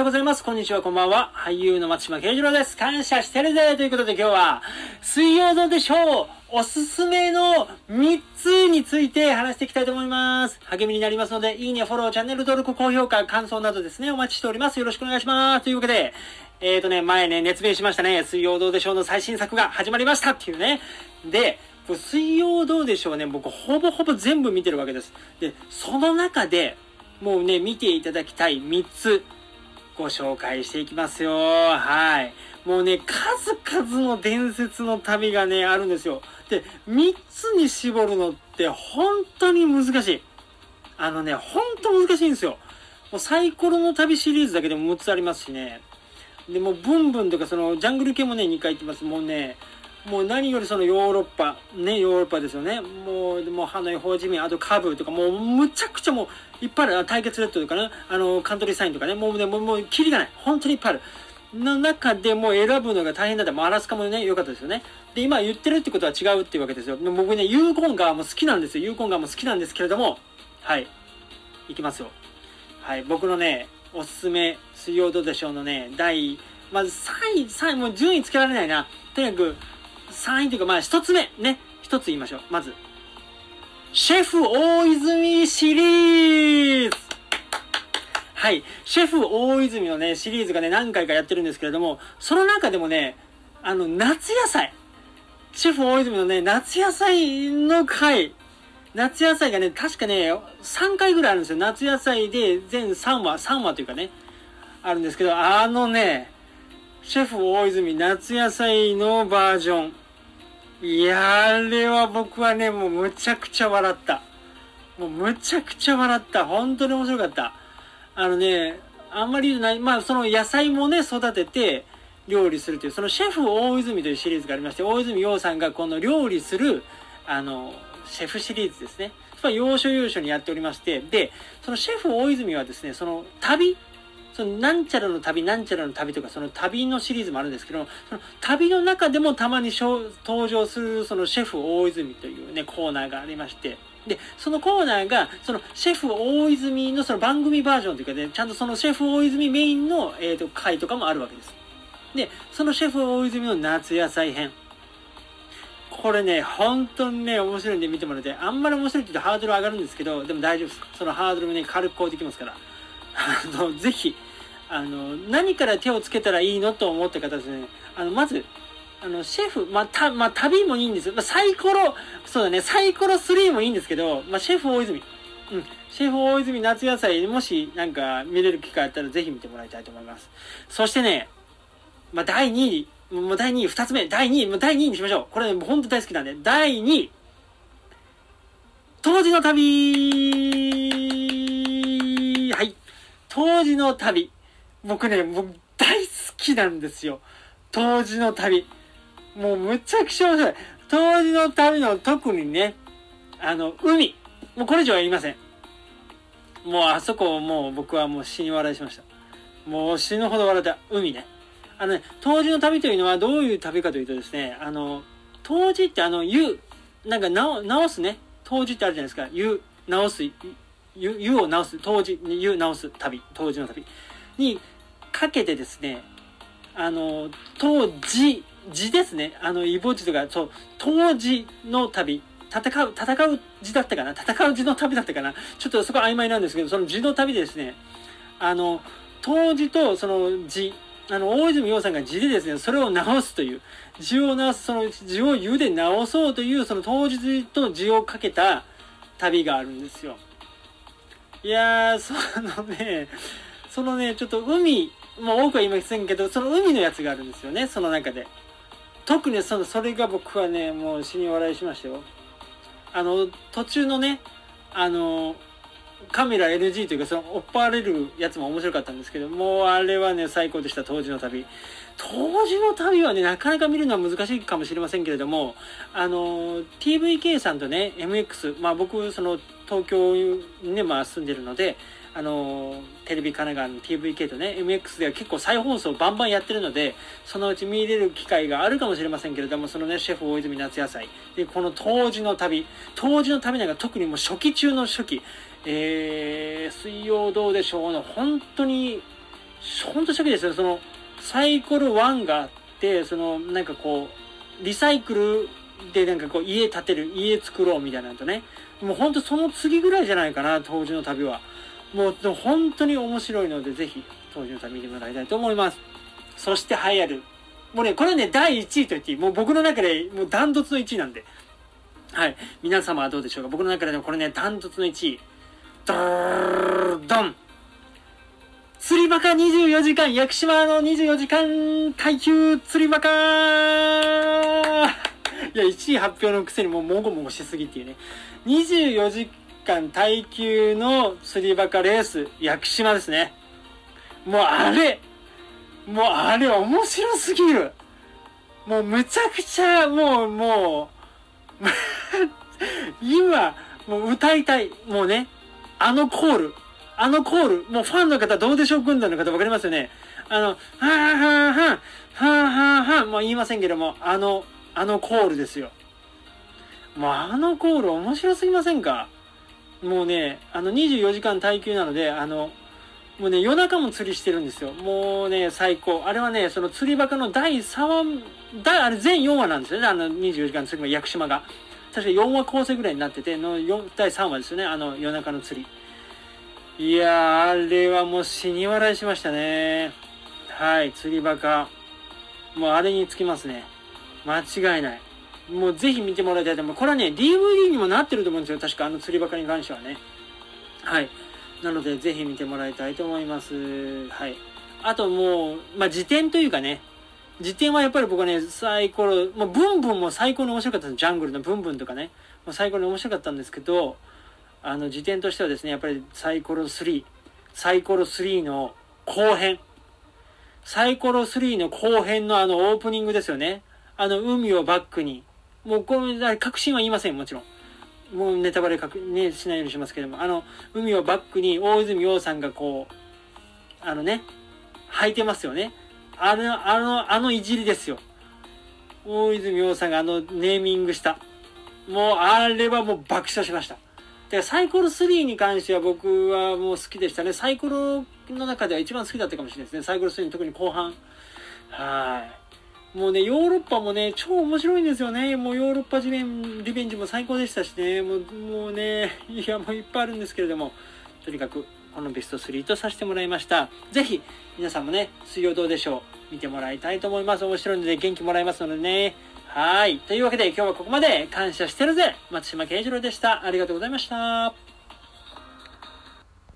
ようございます。こんにちは、こんばんは。俳優の松島慶次郎です。感謝してるぜということで今日は、水曜どうでしょうおすすめの3つについて話していきたいと思います。励みになりますので、いいね、フォロー、チャンネル登録、高評価、感想などですね、お待ちしております。よろしくお願いします。というわけで、えーとね、前ね、熱弁しましたね。水曜どうでしょうの最新作が始まりましたっていうね。で、水曜どうでしょうね、僕ほぼほぼ全部見てるわけです。で、その中で、もうね、見ていただきたい3つ、ご紹介していきますよ。はい。もうね、数々の伝説の旅がね、あるんですよ。で、3つに絞るのって本当に難しい。あのね、本当難しいんですよ。もうサイコロの旅シリーズだけでも6つありますしね。で、もうブンブンとかそのジャングル系もね、2回行ってます。もうね、もう何よりそのヨーロッパ、ね、ヨーロッパですよね。もう、もうハノイ、ホーチミン、あとカブとか、もうむちゃくちゃもういっぱいある。対決レッドとかね、あの、カントリーサインとかね、もうね、もう、もう、キリがない。本当にいっぱいある。の中でも選ぶのが大変だった。もうアラスカもね、良かったですよね。で、今言ってるってことは違うっていうわけですよ。僕ね、ユーコン川も好きなんですよ。ユーコン川も好きなんですけれども、はい。いきますよ。はい。僕のね、おすすめ、水曜どうでしょうのね、第、まず3位、3位、もう順位つけられないな。とにかく、3位というか、まあ、1つ目、ね。1つ言いましょう。まず、シェフ大泉シリーズはい。シェフ大泉のね、シリーズがね、何回かやってるんですけれども、その中でもね、あの、夏野菜。シェフ大泉のね、夏野菜の回。夏野菜がね、確かね、3回ぐらいあるんですよ。夏野菜で全3話、3話というかね、あるんですけど、あのね、シェフ大泉夏野菜のバージョン。いやあれは僕はね、もうむちゃくちゃ笑った。もうむちゃくちゃ笑った。本当に面白かった。あのね、あんまりない、まあその野菜もね、育てて料理するという、そのシェフ大泉というシリーズがありまして、大泉洋さんがこの料理する、あの、シェフシリーズですね。要所要所にやっておりまして、で、そのシェフ大泉はですね、その旅、そのなんちゃらの旅、なんちゃらの旅とか、その旅のシリーズもあるんですけど、その旅の中でもたまに登場するそのシェフ大泉というね、コーナーがありまして、で、そのコーナーが、そのシェフ大泉のその番組バージョンというかね、ちゃんとそのシェフ大泉メインの、えー、と回とかもあるわけです。で、そのシェフ大泉の夏野菜編。これね、本当にね、面白いんで見てもらって、あんまり面白いって言うとハードル上がるんですけど、でも大丈夫です。そのハードルもね、軽くこうできますから。あの、ぜひ、あの、何から手をつけたらいいのと思った方ですね、あの、まず、あの、シェフ、まあ、た、まあ、旅もいいんですよ。まあ、サイコロ、そうだね、サイコロ3もいいんですけど、まあ、シェフ大泉。うん。シェフ大泉夏野菜、もしなんか見れる機会あったらぜひ見てもらいたいと思います。そしてね、まあ、第2位、もう第2位、2つ目、第2位、もう第2位にしましょう。これ、ね、本当大好きなんで、第2位、当時の旅。当時の旅。僕ね、もう大好きなんですよ。当時の旅。もうむちゃくちゃ面白い。当時の旅の特にね、あの、海。もうこれ以上は言いません。もうあそこをもう僕はもう死に笑いしました。もう死ぬほど笑った。海ね。あのね、当時の旅というのはどういう旅かというとですね、あの、当時ってあの、湯、なんか直直すね。当時ってあるじゃないですか。湯、直す、湯、湯を直す。当時、湯直す旅。当時の旅。にかけてですね、あの、当時、字ですね。あの、イボ字とか、そう、当時の旅。戦う、戦う字だったかな？戦う字の旅だったかな？ちょっとそこ曖昧なんですけど、その字の旅でですね、あの、当時とその字、あの、大泉洋さんが字でですね、それを直すという、字を直す、その字を湯で直そうという、その当時と字をかけた旅があるんですよ。いやー、そのね、そのね、ちょっと海、もう多くは言いませんけど、その海のやつがあるんですよね、その中で。特にその、それが僕はね、もう死に笑いしましたよ。あの、途中のね、あの、カメラ NG というか、その、追っ張れるやつも面白かったんですけど、もうあれはね、最高でした、当時の旅。当時の旅はね、なかなか見るのは難しいかもしれませんけれども、あの、TVK さんとね、MX、まあ僕、その、東京にね、まあ住んでるので、あの、テレビ神奈川の TVK とね、MX では結構再放送バンバンやってるので、そのうち見れる機会があるかもしれませんけれども、そのね、シェフ大泉夏野菜。で、この当時の旅。当時の旅なんか特にもう初期中の初期。えー、水曜どうでしょうの本当にほんと初期ですよ。その、サイコル1があって、その、なんかこう、リサイクルでなんかこう家建てる、家作ろうみたいなのとね、もうほんとその次ぐらいじゃないかな、当時の旅は。もう本当に面白いので、ぜひ当時の旅見てもらいたいと思います。そして流行る。もうね、これはね、第1位と言っていい。もう僕の中でもうダントツの1位なんで。はい。皆様はどうでしょうか僕の中でもこれね、ダントツの1位。ドードン釣りバカ24時間、屋久島の24時間耐久釣りバカいや、1位発表のくせにもうもごもごしすぎっていうね。24時間耐久の釣りバカレース、屋久島ですね。もうあれもうあれ面白すぎるもうむちゃくちゃ、もう、もう、今、もう歌いたい。もうね、あのコール。あのコール。もうファンの方、どうでしょう軍団の方わかりますよね？あの、はぁはぁはぁ、はぁはぁはぁ、もう言いませんけども、あの、あのコールですよ。もうあのコール面白すぎませんか？もうね、あの24時間耐久なので、あの、もうね、夜中も釣りしてるんですよ。もうね、最高。あれはね、その釣りバカの第3話、第、あれ全4話なんですよね、あの24時間釣りの屋久島が。確か4話構成ぐらいになってて、の第3話ですよね、あの夜中の釣り。いやー、あれはもう死に笑いしましたね。はい、釣りバカ。もうあれにつきますね。間違いない。もうぜひ見てもらいたいと思う。これはね、DVD にもなってると思うんですよ。確かあの釣りバカに関してはね。はい。なので、ぜひ見てもらいたいと思います。はい。あともう、まあ、辞典というかね、辞典はやっぱり僕はね、サイコロ、まあ、ブンブンも最高に面白かったんです。ジャングルのブンブンとかね。まあ、最高に面白かったんですけど、あの、辞典としてはですね、やっぱりサイコロ3、サイコロ3の後編。サイコロ3の後編のあのオープニングですよね。あの海をバックに。もうこれ、確信は言いません、もちろん。もうネタバレかく、ね、しないようにしますけども、あの、海をバックに大泉洋さんがこう、あのね、履いてますよね。あの、あの、あのいじりですよ。大泉洋さんがあのネーミングした。もう、あれはもう爆笑しました。で、サイコロ3に関しては僕はもう好きでしたね。サイコロの中では一番好きだったかもしれないですね。サイコロ3特に後半。はい。もうね、ヨーロッパもね、超面白いんですよね。もうヨーロッパリベンリベンジも最高でしたしね。もう、もうね、いや、もういっぱいあるんですけれども、とにかく、このベスト3とさせてもらいました。ぜひ、皆さんもね、水曜どうでしょう見てもらいたいと思います。面白いので元気もらいますのでね。はい。というわけで今日はここまで感謝してるぜ松島慶次郎でした。ありがとうございました。